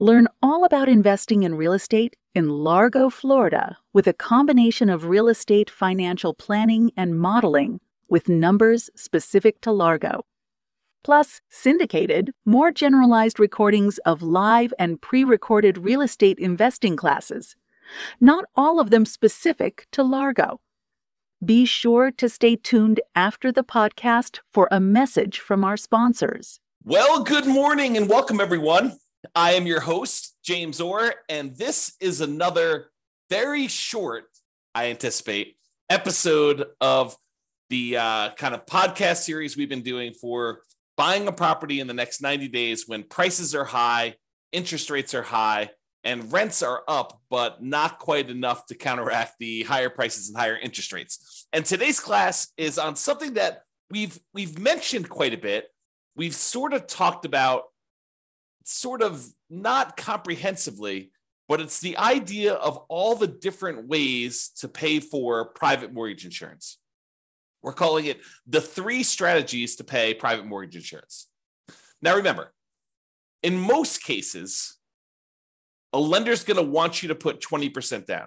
Learn all about investing in real estate in Largo, Florida, with a combination of real estate financial planning and modeling with numbers specific to Largo. Plus, syndicated, more generalized recordings of live and pre recorded real estate investing classes, not all of them specific to Largo. Be sure to stay tuned after the podcast for a message from our sponsors. Well, good morning and welcome, everyone. I am your host, James Orr, and this is another very short, I anticipate, episode of the uh, kind of podcast series we've been doing for buying a property in the next 90 days when prices are high, interest rates are high, and rents are up, but not quite enough to counteract the higher prices and higher interest rates. And today's class is on something that we've we've mentioned quite a bit. We've sort of talked about sort of not comprehensively, but it's the idea of all the different ways to pay for private mortgage insurance. We're calling it the three strategies to pay private mortgage insurance. Now, remember, in most cases, a lender's going to want you to put 20% down.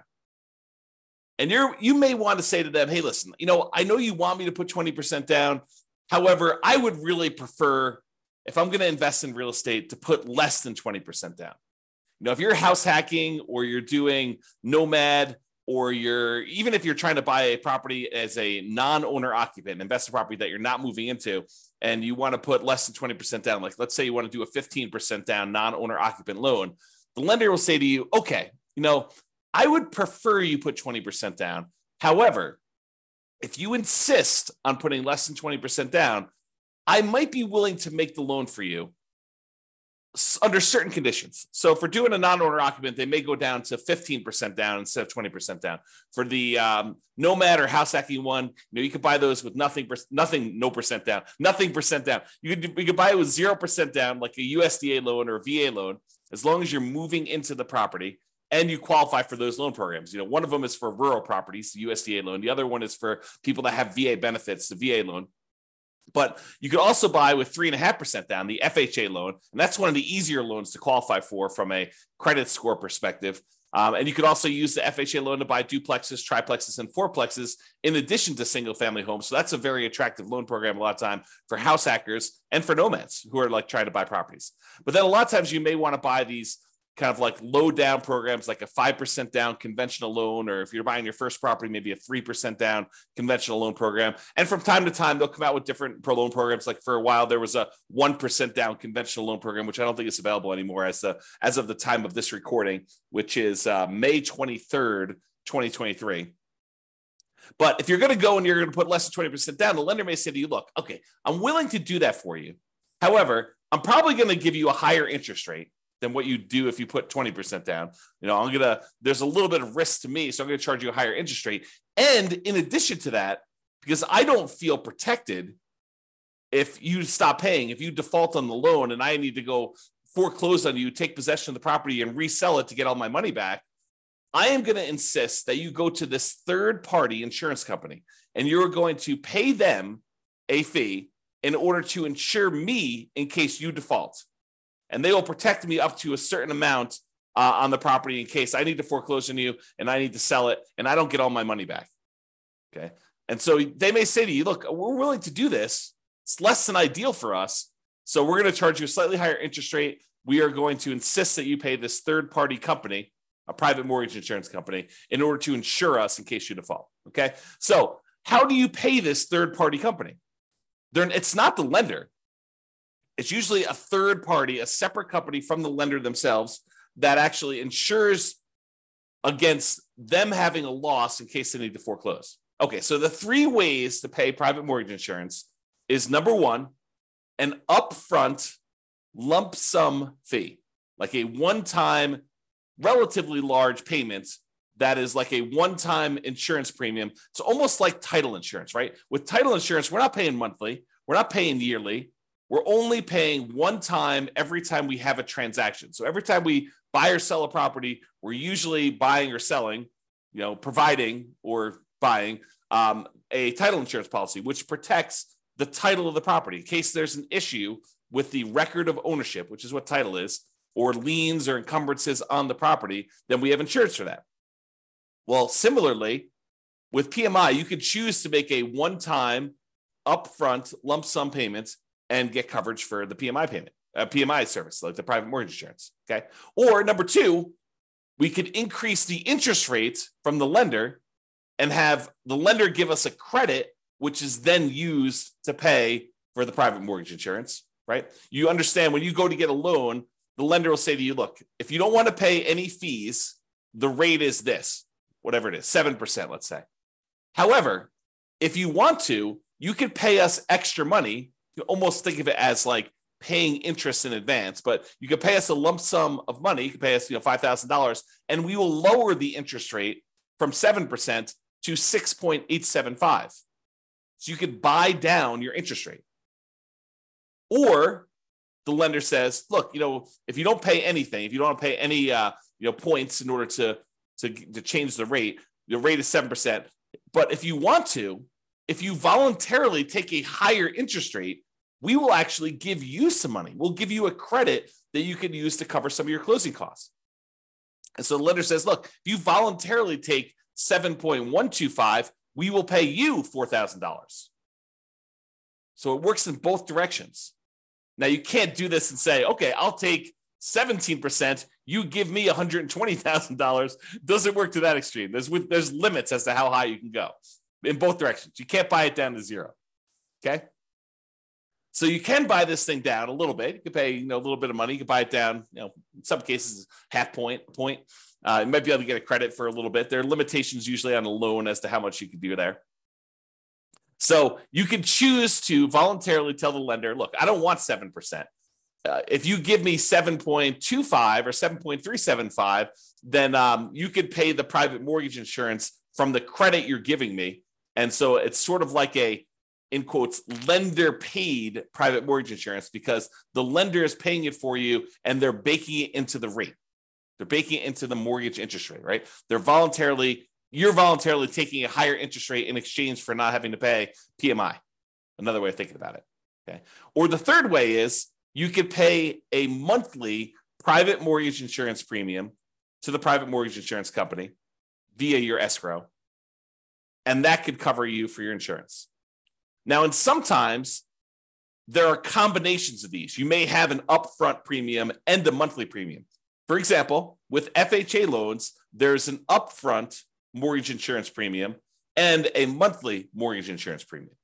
And you're you may want to say to them, "Hey, listen, you know, I know you want me to put 20% down. However, I would really prefer if I'm going to invest in real estate, to put less than 20% down. You know, if you're house hacking or you're doing nomad or you're even if you're trying to buy a property as a non-owner occupant, invest a property that you're not moving into, and you want to put less than 20% down, like let's say you want to do a 15% down non-owner occupant loan, the lender will say to you, okay, you know, I would prefer you put 20% down. However, if you insist on putting less than 20% down, I might be willing to make the loan for you under certain conditions. So for doing a non-owner occupant, they may go down to 15% down instead of 20% down. For the um, nomad or house hacking one, you know, you could buy those with nothing, nothing, no percent down, nothing percent down. You could, you could buy it with 0% down, like a USDA loan or a VA loan, as long as you're moving into the property and you qualify for those loan programs. You know, one of them is for rural properties, the USDA loan. The other one is for people that have VA benefits, the VA loan. But you could also buy with three and a half percent down the FHA loan, and that's one of the easier loans to qualify for from a credit score perspective. Um, and you could also use the FHA loan to buy duplexes, triplexes, and fourplexes in addition to single family homes. So that's a very attractive loan program a lot of time for house hackers and for nomads who are like trying to buy properties. But then a lot of times you may want to buy these kind of like low down programs like a 5% down conventional loan or if you're buying your first property maybe a 3% down conventional loan program. And from time to time they'll come out with different pro loan programs. Like for a while there was a 1% down conventional loan program which i don't think is available anymore as the as of the time of this recording which is uh, may 23rd 2023 but if you're going to go and you're going to put less than 20% down the lender may say to you look okay i'm willing to do that for you. However i'm probably going to give you a higher interest rate than what you do if you put 20% down. You know, I'm going to, there's a little bit of risk to me. So I'm going to charge you a higher interest rate. And in addition to that, because I don't feel protected if you stop paying, if you default on the loan and I need to go foreclose on you, take possession of the property and resell it to get all my money back, I am going to insist that you go to this third party insurance company and you're going to pay them a fee in order to insure me in case you default and they will protect me up to a certain amount uh, on the property in case I need to foreclose on you and I need to sell it and I don't get all my money back. Okay. And so they may say to you, look, we're willing to do this. It's less than ideal for us. So we're going to charge you a slightly higher interest rate. We are going to insist that you pay this third party company, a private mortgage insurance company, in order to insure us in case you default. Okay. So how do you pay this third party company? They're, it's not the lender. It's usually a third party, a separate company from the lender themselves that actually insures against them having a loss in case they need to foreclose. Okay, so the three ways to pay private mortgage insurance is number one, an upfront lump sum fee, like a one time relatively large payment that is like a one-time insurance premium. It's almost like title insurance, right? With title insurance, we're not paying monthly, we're not paying yearly. We're only paying one time every time we have a transaction. So every time we buy or sell a property, we're usually buying or selling, you know, providing or buying um, a title insurance policy, which protects the title of the property in case there's an issue with the record of ownership, which is what title is, or liens or encumbrances on the property, then we have insurance for that. Well, similarly, with PMI, you could choose to make a one time upfront lump sum payments and get coverage for the PMI payment, uh, PMI service, like the private mortgage insurance. Okay. Or number two, we could increase the interest rate from the lender and have the lender give us a credit, which is then used to pay for the private mortgage insurance, right? You understand when you go to get a loan, the lender will say to you, look, if you don't want to pay any fees, the rate is this, whatever it is, 7%, let's say. However, if you want to, you could pay us extra money. You almost think of it as like paying interest in advance, but you could pay us a lump sum of money. You could pay us, you know, five thousand dollars, and we will lower the interest rate from seven percent to six point eight seven five. So you could buy down your interest rate. Or the lender says, look, you know, if you don't pay anything, if you don't pay any, uh, you know, points in order to to, to change the rate, the rate is seven percent. But if you want to, if you voluntarily take a higher interest rate, we will actually give you some money. We'll give you a credit that you can use to cover some of your closing costs. And so the lender says, look, if you voluntarily take 7.125, we will pay you $4,000. So it works in both directions. Now you can't do this and say, okay, I'll take 17%, you give me $120,000. Doesn't work to that extreme. There's, there's limits as to how high you can go in both directions. You can't buy it down to zero. Okay. So you can buy this thing down a little bit. You can pay, you know, a little bit of money. You can buy it down, you know, in some cases, half point, point. Uh, you might be able to get a credit for a little bit. There are limitations usually on a loan as to how much you can do there. So you can choose to voluntarily tell the lender, look, I don't want 7%. Uh, if you give me 7.25 or 7.375, then um, you could pay the private mortgage insurance from the credit you're giving me. And so it's sort of like a, in quotes, lender paid private mortgage insurance because the lender is paying it for you and they're baking it into the rate. They're baking it into the mortgage interest rate, right? They're voluntarily, you're voluntarily taking a higher interest rate in exchange for not having to pay PMI. Another way of thinking about it. Okay. Or the third way is you could pay a monthly private mortgage insurance premium to the private mortgage insurance company via your escrow, and that could cover you for your insurance. Now, and sometimes there are combinations of these. You may have an upfront premium and a monthly premium. For example, with FHA loans, there's an upfront mortgage insurance premium and a monthly mortgage insurance premium.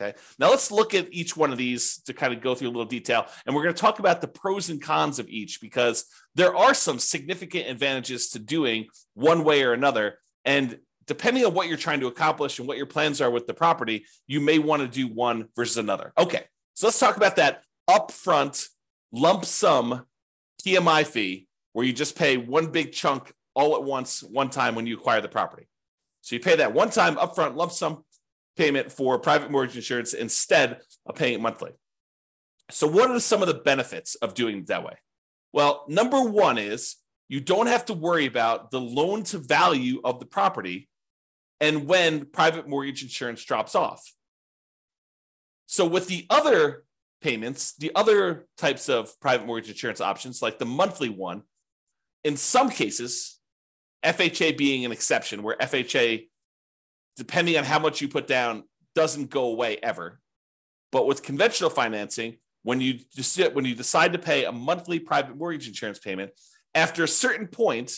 Okay. Now let's look at each one of these to kind of go through a little detail. And we're going to talk about the pros and cons of each because there are some significant advantages to doing one way or another. And depending on what you're trying to accomplish and what your plans are with the property, you may want to do one versus another. Okay. So let's talk about that upfront lump sum PMI fee where you just pay one big chunk all at once, one time when you acquire the property. So you pay that one time upfront lump sum payment for private mortgage insurance instead of paying it monthly. So, what are some of the benefits of doing it that way? Well, number one is you don't have to worry about the loan to value of the property and when private mortgage insurance drops off. So, with the other payments, the other types of private mortgage insurance options, like the monthly one, in some cases, FHA being an exception, where FHA depending on how much you put down, doesn't go away ever. But with conventional financing, when you just when you decide to pay a monthly private mortgage insurance payment, after a certain point,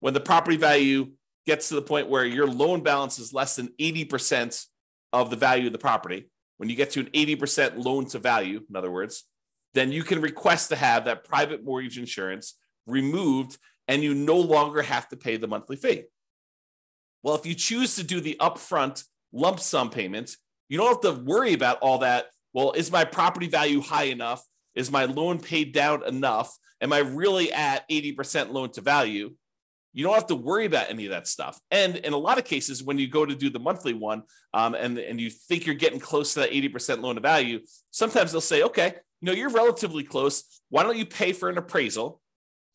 when the property value gets to the point where your loan balance is less than 80% of the value of the property, when you get to an 80% loan to value, in other words, then you can request to have that private mortgage insurance removed and you no longer have to pay the monthly fee. Well, if you choose to do the upfront lump sum payment, you don't have to worry about all that. Well, is my property value high enough? Is my loan paid down enough? Am I really at 80% loan to value? You don't have to worry about any of that stuff. And in a lot of cases, when you go to do the monthly one um, and, and you think you're getting close to that 80% loan to value, sometimes they'll say, okay, you know, you're relatively close. Why don't you pay for an appraisal?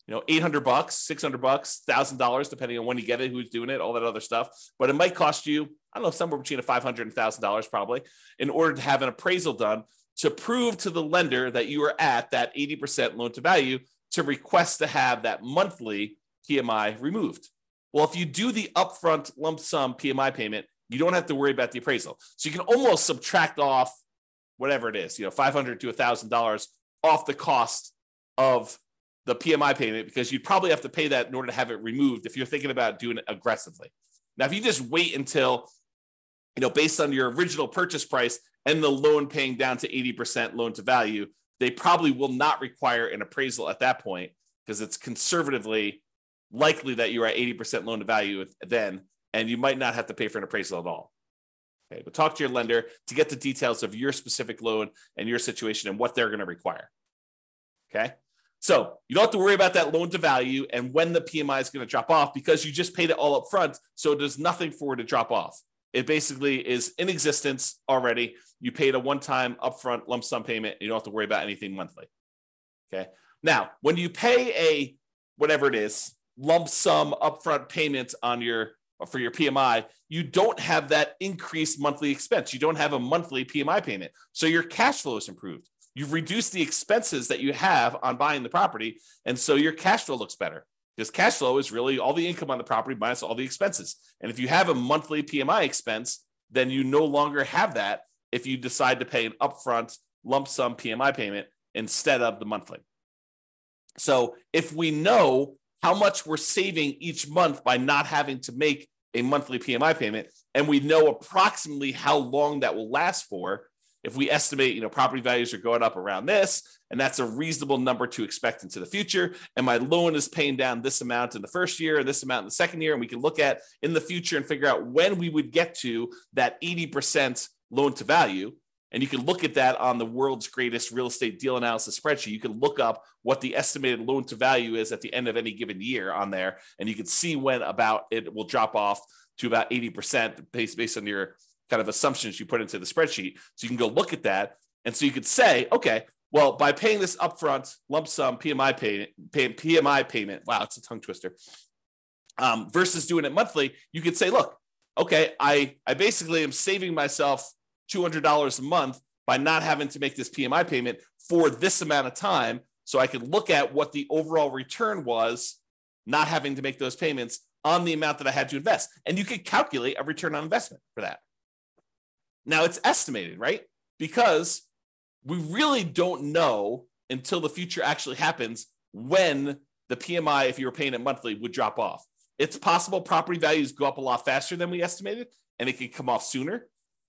You know, 800 bucks, 600 bucks, $1,000, depending on when you get it, who's doing it, all that other stuff. But it might cost you, I don't know, somewhere between a $500 and $1,000 probably in order to have an appraisal done to prove to the lender that you are at that 80% loan to value to request to have that monthly PMI removed. Well, if you do the upfront lump sum PMI payment, you don't have to worry about the appraisal. So you can almost subtract off whatever it is, you know, 500 to $1,000 off the cost of the PMI payment because you'd probably have to pay that in order to have it removed if you're thinking about doing it aggressively. Now, if you just wait until, you know, based on your original purchase price and the loan paying down to 80% loan to value, they probably will not require an appraisal at that point because it's conservatively likely that you're at 80% loan to value then, and you might not have to pay for an appraisal at all. Okay, but talk to your lender to get the details of your specific loan and your situation and what they're going to require. Okay. So you don't have to worry about that loan to value and when the PMI is going to drop off because you just paid it all up front. So there's nothing for it to drop off. It basically is in existence already. You paid a one time upfront lump sum payment. You don't have to worry about anything monthly. Okay. Now, when you pay a whatever it is, lump sum upfront payment on your for your PMI, you don't have that increased monthly expense. You don't have a monthly PMI payment. So your cash flow is improved. You've reduced the expenses that you have on buying the property. And so your cash flow looks better because cash flow is really all the income on the property minus all the expenses. And if you have a monthly PMI expense, then you no longer have that if you decide to pay an upfront lump sum PMI payment instead of the monthly. So if we know how much we're saving each month by not having to make a monthly PMI payment. And we know approximately how long that will last for. If we estimate, you know, property values are going up around this, and that's a reasonable number to expect into the future. And my loan is paying down this amount in the first year and this amount in the second year. And we can look at in the future and figure out when we would get to that 80% loan to value. And you can look at that on the world's greatest real estate deal analysis spreadsheet. You can look up what the estimated loan to value is at the end of any given year on there. And you can see when about it will drop off to about 80% based, based on your kind of assumptions you put into the spreadsheet. So you can go look at that. And so you could say, okay, well, by paying this upfront lump sum PMI payment, pay, PMI payment, wow, it's a tongue twister, um, versus doing it monthly, you could say, look, okay, I, I basically am saving myself $200 a month by not having to make this PMI payment for this amount of time. So I could look at what the overall return was, not having to make those payments on the amount that I had to invest. And you could calculate a return on investment for that. Now it's estimated, right? Because we really don't know until the future actually happens when the PMI, if you were paying it monthly, would drop off. It's possible property values go up a lot faster than we estimated, and it could come off sooner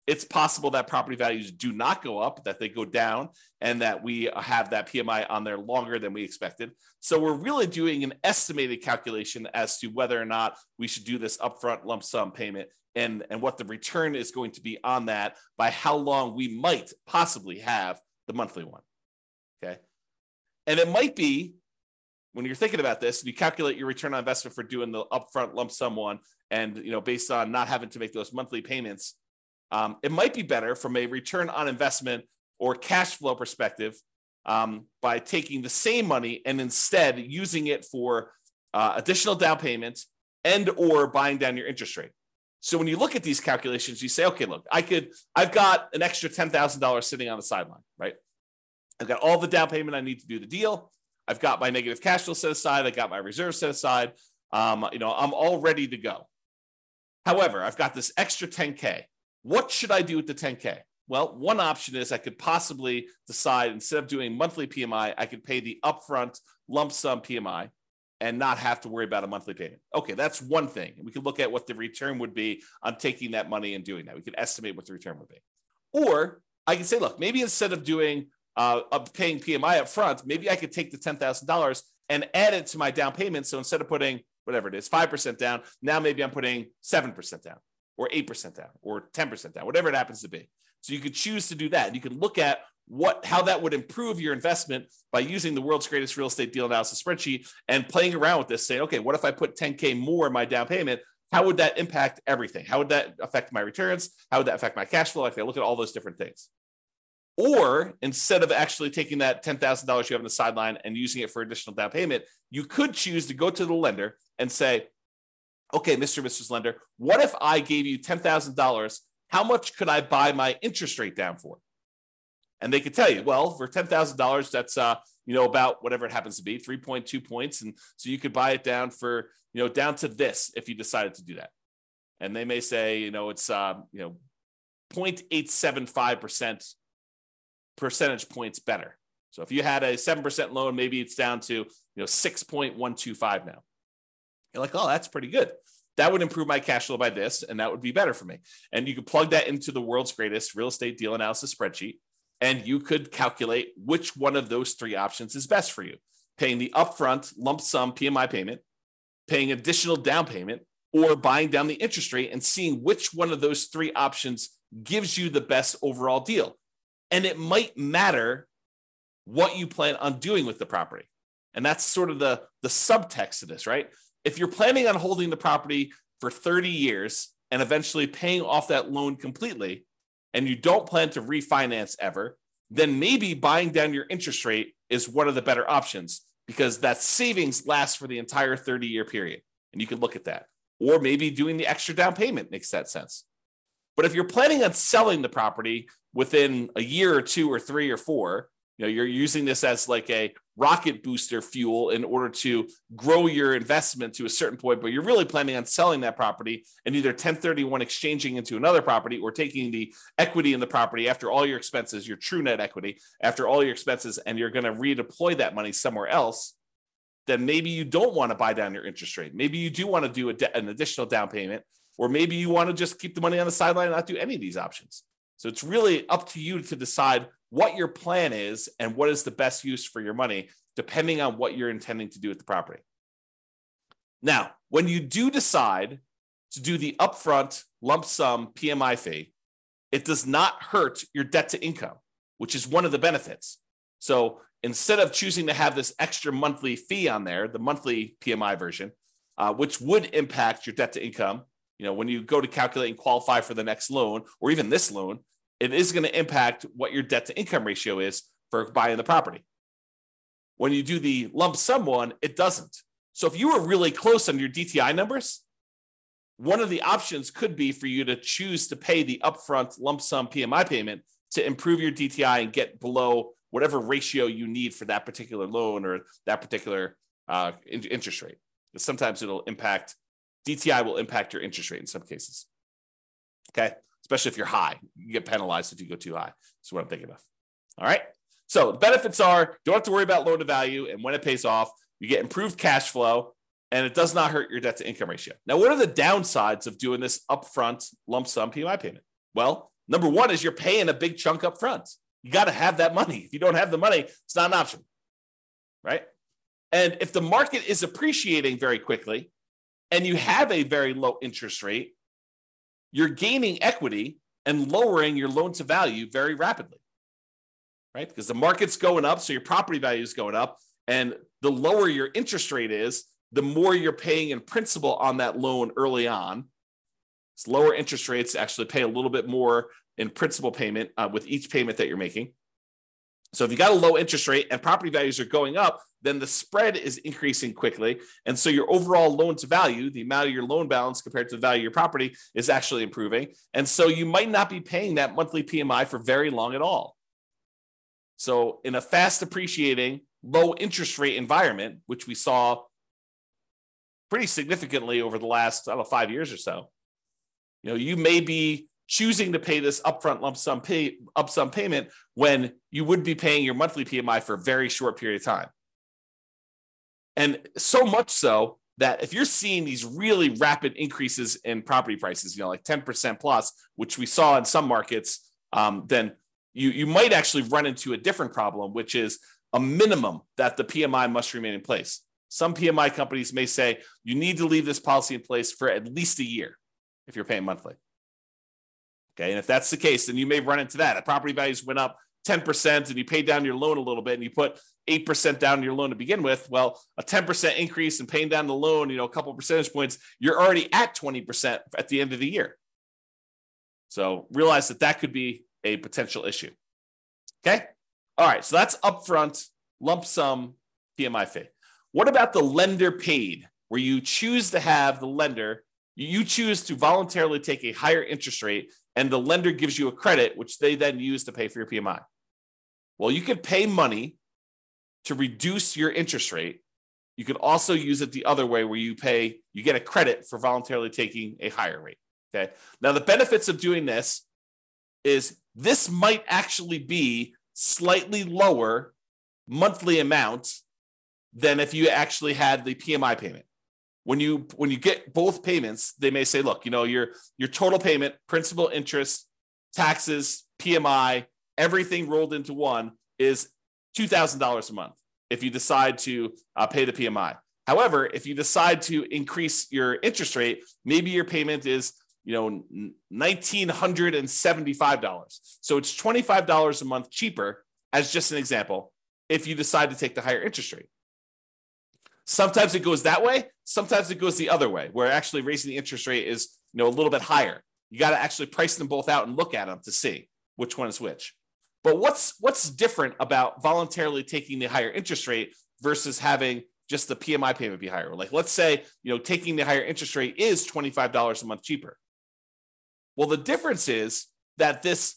it's possible that property values do not go up, that they go down, and that we have that PMI on there longer than we expected. So we're really doing an estimated calculation as to whether or not we should do this upfront lump sum payment and, and what the return is going to be on that by how long we might possibly have the monthly one. Okay. And it might be when you're thinking about this, you calculate your return on investment for doing the upfront lump sum one, and you know, based on not having to make those monthly payments um, it might be better from a return on investment or cash flow perspective um, by taking the same money and instead using it for uh, additional down payments and or buying down your interest rate. So when you look at these calculations, you say, okay, look, I could, I've got an extra ten thousand dollars sitting on the sideline, right? I've got all the down payment I need to do the deal. I've got my negative cash flow set aside. I got my reserve set aside. Um, you know, I'm all ready to go. However, I've got this extra 10K. What should I do with the 10K? Well, one option is I could possibly decide instead of doing monthly PMI, I could pay the upfront lump sum PMI and not have to worry about a monthly payment. Okay, that's one thing. We could look at what the return would be on taking that money and doing that. We could estimate what the return would be. Or I can say, look, maybe instead of doing uh, of paying PMI up front, maybe I could take the $10,000 and add it to my down payment. So instead of putting whatever it is, 5% down, now maybe I'm putting 7% down or 8% down or 10% down, whatever it happens to be. So you could choose to do that. You can look at what how that would improve your investment by using the world's greatest real estate deal analysis spreadsheet and playing around with this, saying, okay, what if I put 10K more in my down payment? How would that impact everything? How would that affect my returns? How would that affect my cash flow? If I look at all those different things. Or instead of actually taking that $10,000 you have on the sideline and using it for additional down payment, you could choose to go to the lender and say, okay, Mr. Mrs. Lender, what if I gave you $10,000? How much could I buy my interest rate down for? And they could tell you, well, for $10,000, that's, uh, you know, about whatever it happens to be, 3.2 points. And so you could buy it down for, you know, down to this if you decided to do that. And they may say, you know, it's, uh, you know, 0.875% percentage points better. So if you had a 7% loan, maybe it's down to, you know, 6.125 now. You're like, oh, that's pretty good. That would improve my cash flow by this, and that would be better for me. And you could plug that into the world's greatest real estate deal analysis spreadsheet and you could calculate which one of those three options is best for you paying the upfront lump sum PMI payment, paying additional down payment, or buying down the interest rate and seeing which one of those three options gives you the best overall deal. And it might matter what you plan on doing with the property. And that's sort of the, the subtext of this, right? If you're planning on holding the property for 30 years and eventually paying off that loan completely, and you don't plan to refinance ever, then maybe buying down your interest rate is one of the better options because that savings lasts for the entire 30 year period. And you can look at that. Or maybe doing the extra down payment makes that sense. But if you're planning on selling the property within a year or two or three or four, you know, you're using this as like a rocket booster fuel in order to grow your investment to a certain point, but you're really planning on selling that property and either 1031 exchanging into another property or taking the equity in the property after all your expenses, your true net equity, after all your expenses, and you're going to redeploy that money somewhere else, then maybe you don't want to buy down your interest rate. Maybe you do want to do de- an additional down payment, or maybe you want to just keep the money on the sideline and not do any of these options. So it's really up to you to decide what your plan is and what is the best use for your money, depending on what you're intending to do with the property. Now, when you do decide to do the upfront lump sum PMI fee, it does not hurt your debt to income, which is one of the benefits. So instead of choosing to have this extra monthly fee on there, the monthly PMI version, uh, which would impact your debt to income, you know, when you go to calculate and qualify for the next loan or even this loan, it is going to impact what your debt to income ratio is for buying the property. When you do the lump sum one, it doesn't. So if you were really close on your DTI numbers, one of the options could be for you to choose to pay the upfront lump sum PMI payment to improve your DTI and get below whatever ratio you need for that particular loan or that particular uh, interest rate. Because sometimes it'll impact DTI will impact your interest rate in some cases. Okay especially if you're high. You get penalized if you go too high. That's what I'm thinking of. All right. So the benefits are don't have to worry about loan to value, and when it pays off, you get improved cash flow, and it does not hurt your debt to income ratio. Now, what are the downsides of doing this upfront lump sum PMI payment? Well, number one is you're paying a big chunk up front. You got to have that money. If you don't have the money, it's not an option, right? And if the market is appreciating very quickly and you have a very low interest rate, you're gaining equity and lowering your loan to value very rapidly, right? Because the market's going up, so your property value is going up. And the lower your interest rate is, the more you're paying in principal on that loan early on. It's lower interest rates actually pay a little bit more in principal payment uh, with each payment that you're making. So if you got a low interest rate and property values are going up, then the spread is increasing quickly. And so your overall loan to value, the amount of your loan balance compared to the value of your property, is actually improving. And so you might not be paying that monthly PMI for very long at all. So in a fast appreciating, low interest rate environment, which we saw pretty significantly over the last, I don't know, five years or so, you know, you may be choosing to pay this upfront lump sum pay up sum payment when you would be paying your monthly PMI for a very short period of time. And so much so that if you're seeing these really rapid increases in property prices, you know, like 10% plus, which we saw in some markets, um, then you, you might actually run into a different problem, which is a minimum that the PMI must remain in place. Some PMI companies may say you need to leave this policy in place for at least a year if you're paying monthly. Okay. And if that's the case, then you may run into that. If property values went up 10% and you paid down your loan a little bit and you put 8% down your loan to begin with, well, a 10% increase in paying down the loan, you know, a couple percentage points, you're already at 20% at the end of the year. So realize that that could be a potential issue. Okay. All right. So that's upfront lump sum PMI fee. What about the lender paid, where you choose to have the lender, you choose to voluntarily take a higher interest rate and the lender gives you a credit, which they then use to pay for your PMI? Well, you could pay money to reduce your interest rate. You could also use it the other way where you pay, you get a credit for voluntarily taking a higher rate. Okay. Now, the benefits of doing this is this might actually be slightly lower monthly amount than if you actually had the PMI payment. When you when you get both payments, they may say, look, you know, your your total payment, principal, interest, taxes, PMI, everything rolled into one is two thousand dollars a month. If you decide to uh, pay the PMI. However, if you decide to increase your interest rate, maybe your payment is you know $1975 so it's $25 a month cheaper as just an example if you decide to take the higher interest rate sometimes it goes that way sometimes it goes the other way where actually raising the interest rate is you know a little bit higher you got to actually price them both out and look at them to see which one is which but what's what's different about voluntarily taking the higher interest rate versus having just the PMI payment be higher. Like let's say, you know, taking the higher interest rate is $25 a month cheaper. Well, the difference is that this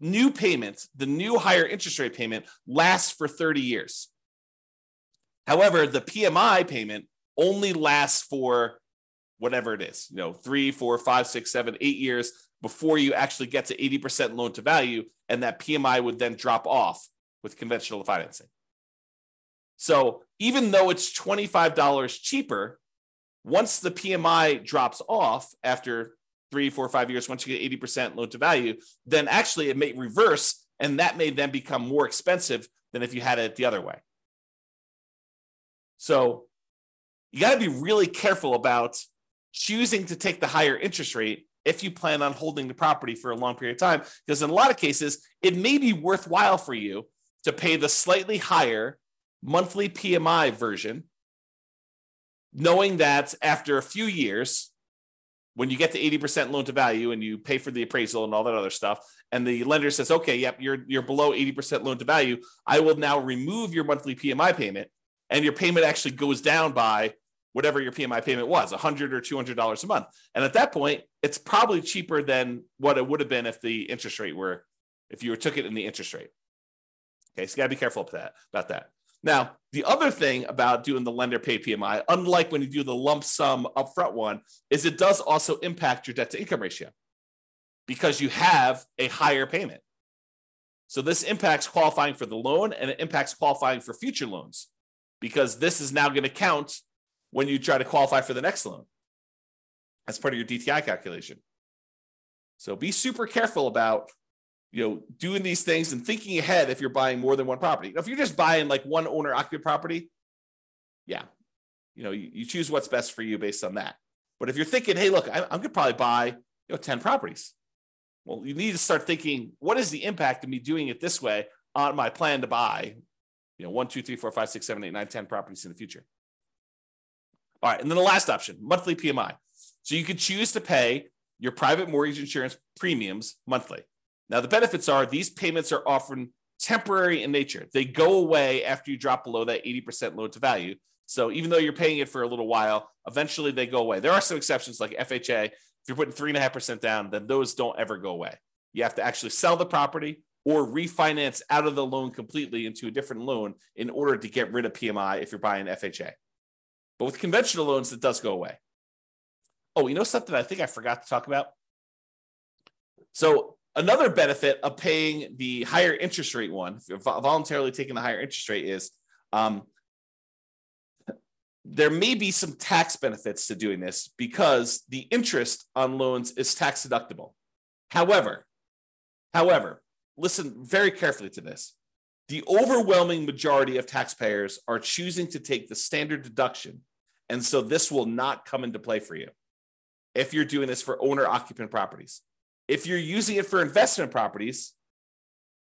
new payment, the new higher interest rate payment, lasts for 30 years. However, the PMI payment only lasts for whatever it is, you know, three, four, five, six, seven, eight years before you actually get to 80% loan to value. And that PMI would then drop off with conventional financing. So even though it's $25 cheaper, once the PMI drops off after three, four, five years, once you get 80% loan to value, then actually it may reverse and that may then become more expensive than if you had it the other way. So you got to be really careful about choosing to take the higher interest rate if you plan on holding the property for a long period of time. Because in a lot of cases, it may be worthwhile for you to pay the slightly higher monthly PMI version, knowing that after a few years, when you get to 80% loan to value and you pay for the appraisal and all that other stuff, and the lender says, okay, yep, you're you're below 80% loan to value, I will now remove your monthly PMI payment, and your payment actually goes down by whatever your PMI payment was, 100 or $200 a month. And at that point, it's probably cheaper than what it would have been if the interest rate were, if you took it in the interest rate. Okay, so you gotta be careful about that, about that. Now, the other thing about doing the lender pay PMI, unlike when you do the lump sum upfront one, is it does also impact your debt to income ratio because you have a higher payment. So this impacts qualifying for the loan and it impacts qualifying for future loans because this is now going to count when you try to qualify for the next loan as part of your DTI calculation. So be super careful about you know, doing these things and thinking ahead if you're buying more than one property. Now, if you're just buying like one owner occupied property, yeah, you know, you, you, choose what's best for you based on that. But if you're thinking, hey, look, I, I'm to probably buy, you know, 10 properties. Well, you need to start thinking, what is the impact of me doing it this way on my plan to buy, you know, one, two, three, four, five, six, seven, eight, nine, 10 properties in the future? All right. And then the last option, monthly PMI. So you could choose to pay your private mortgage insurance premiums monthly. Now, the benefits are these payments are often temporary in nature. They go away after you drop below that 80% loan to value. So even though you're paying it for a little while, eventually they go away. There are some exceptions like FHA. If you're putting three and a half percent down, then those don't ever go away. You have to actually sell the property or refinance out of the loan completely into a different loan in order to get rid of PMI if you're buying FHA. But with conventional loans, it does go away. Oh, you know something I think I forgot to talk about? So Another benefit of paying the higher interest rate one, voluntarily taking the higher interest rate, is um, there may be some tax benefits to doing this because the interest on loans is tax deductible. However, however, listen very carefully to this. The overwhelming majority of taxpayers are choosing to take the standard deduction. And so this will not come into play for you if you're doing this for owner occupant properties. If you're using it for investment properties,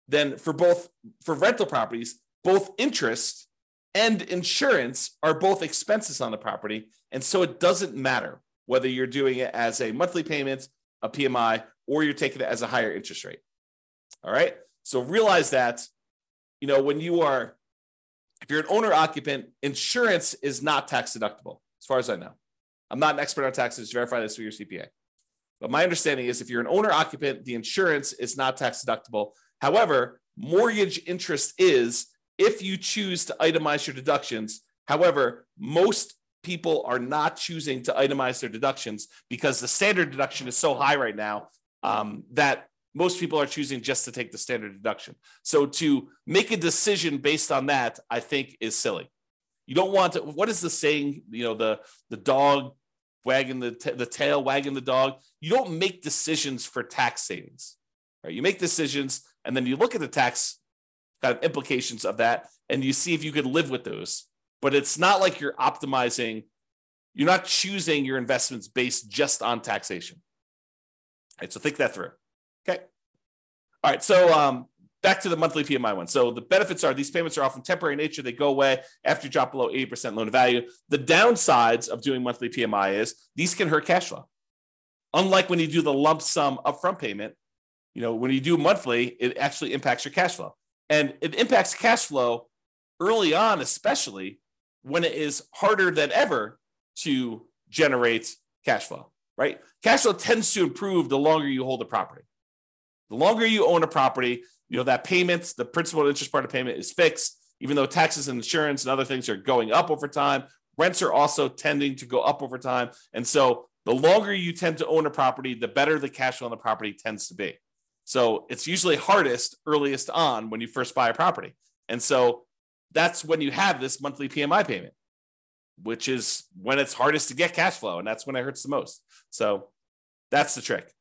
then for both for rental properties, both interest and insurance are both expenses on the property. And so it doesn't matter whether you're doing it as a monthly payment, a PMI, or you're taking it as a higher interest rate. All right. So realize that, you know, when you are, if you're an owner occupant, insurance is not tax deductible, as far as I know. I'm not an expert on taxes. Verify this with your CPA. But my understanding is if you're an owner occupant, the insurance is not tax deductible. However, mortgage interest is if you choose to itemize your deductions. However, most people are not choosing to itemize their deductions because the standard deduction is so high right now um, that most people are choosing just to take the standard deduction. So to make a decision based on that, I think is silly. You don't want to. What is the saying? You know, the the dog wagging the t- the tail, wagging the dog. You don't make decisions for tax savings, right? You make decisions, and then you look at the tax kind of implications of that, and you see if you could live with those. But it's not like you're optimizing. You're not choosing your investments based just on taxation. Right, so think that through. Okay. All right. So um, back to the monthly PMI one. So the benefits are these payments are often temporary in nature. They go away after you drop below 80% loan value. The downsides of doing monthly PMI is these can hurt cash flow. Unlike when you do the lump sum upfront payment, you know, when you do monthly, it actually impacts your cash flow. And it impacts cash flow early on, especially when it is harder than ever to generate cash flow, right? Cash flow tends to improve the longer you hold a property. The longer you own a property, you know that payments, the principal and interest part of payment is fixed, even though taxes and insurance and other things are going up over time. Rents are also tending to go up over time. And so the longer you tend to own a property, the better the cash flow on the property tends to be. So it's usually hardest earliest on when you first buy a property. And so that's when you have this monthly PMI payment, which is when it's hardest to get cash flow. And that's when it hurts the most. So that's the trick.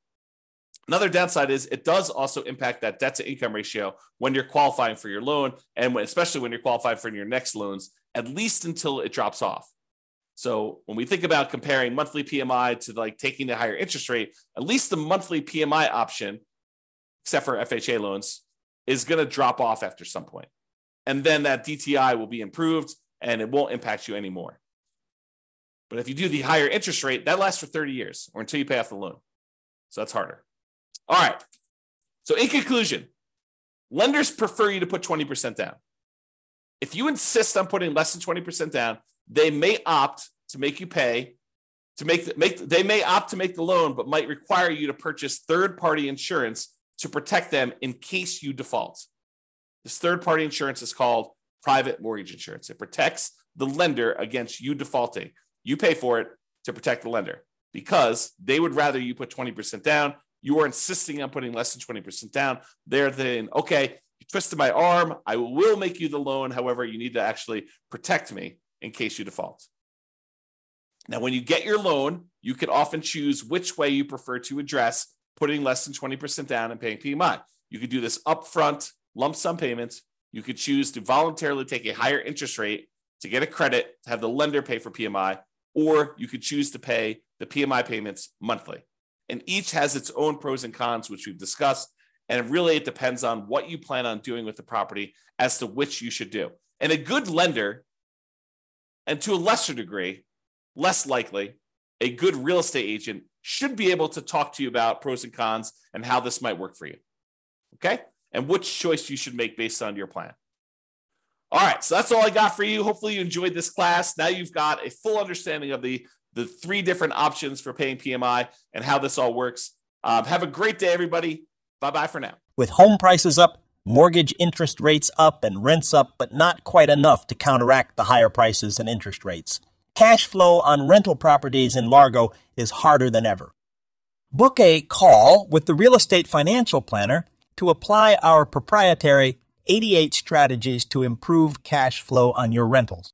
Another downside is it does also impact that debt to income ratio when you're qualifying for your loan, and when, especially when you're qualifying for your next loans, at least until it drops off. So when we think about comparing monthly PMI to like taking the higher interest rate, at least the monthly PMI option, except for FHA loans, is going to drop off after some point. And then that DTI will be improved and it won't impact you anymore. But if you do the higher interest rate, that lasts for 30 years or until you pay off the loan. So that's harder. All right. So, in conclusion, lenders prefer you to put 20% down. If you insist on putting less than 20% down, they may opt to make you pay to make the, make they may opt to make the loan but might require you to purchase third party insurance to protect them in case you default. This third party insurance is called private mortgage insurance. It protects the lender against you defaulting. You pay for it to protect the lender because they would rather you put 20% down you are insisting on putting less than 20% down. They're then, okay, you twisted my arm. I will make you the loan. However, you need to actually protect me in case you default. Now, when you get your loan, you can often choose which way you prefer to address putting less than 20% down and paying PMI. You could do this upfront lump sum payments. You could choose to voluntarily take a higher interest rate to get a credit to have the lender pay for PMI, or you could choose to pay the PMI payments monthly and each has its own pros and cons, which we've discussed. And really, it depends on what you plan on doing with the property as to which you should do. And a good lender, and to a lesser degree, less likely, a good real estate agent should be able to talk to you about pros and cons and how this might work for you. Okay. And which choice you should make based on your plan. All right. So that's all I got for you. Hopefully, you enjoyed this class. Now you've got a full understanding of the the three different options for paying PMI and how this all works. Um, have a great day, everybody. Bye bye for now. With home prices up, mortgage interest rates up, and rents up, but not quite enough to counteract the higher prices and interest rates. Cash flow on rental properties in Largo is harder than ever. Book a call with the Real Estate Financial Planner to apply our proprietary 88 strategies to improve cash flow on your rentals.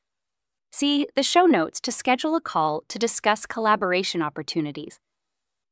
See the show notes to schedule a call to discuss collaboration opportunities.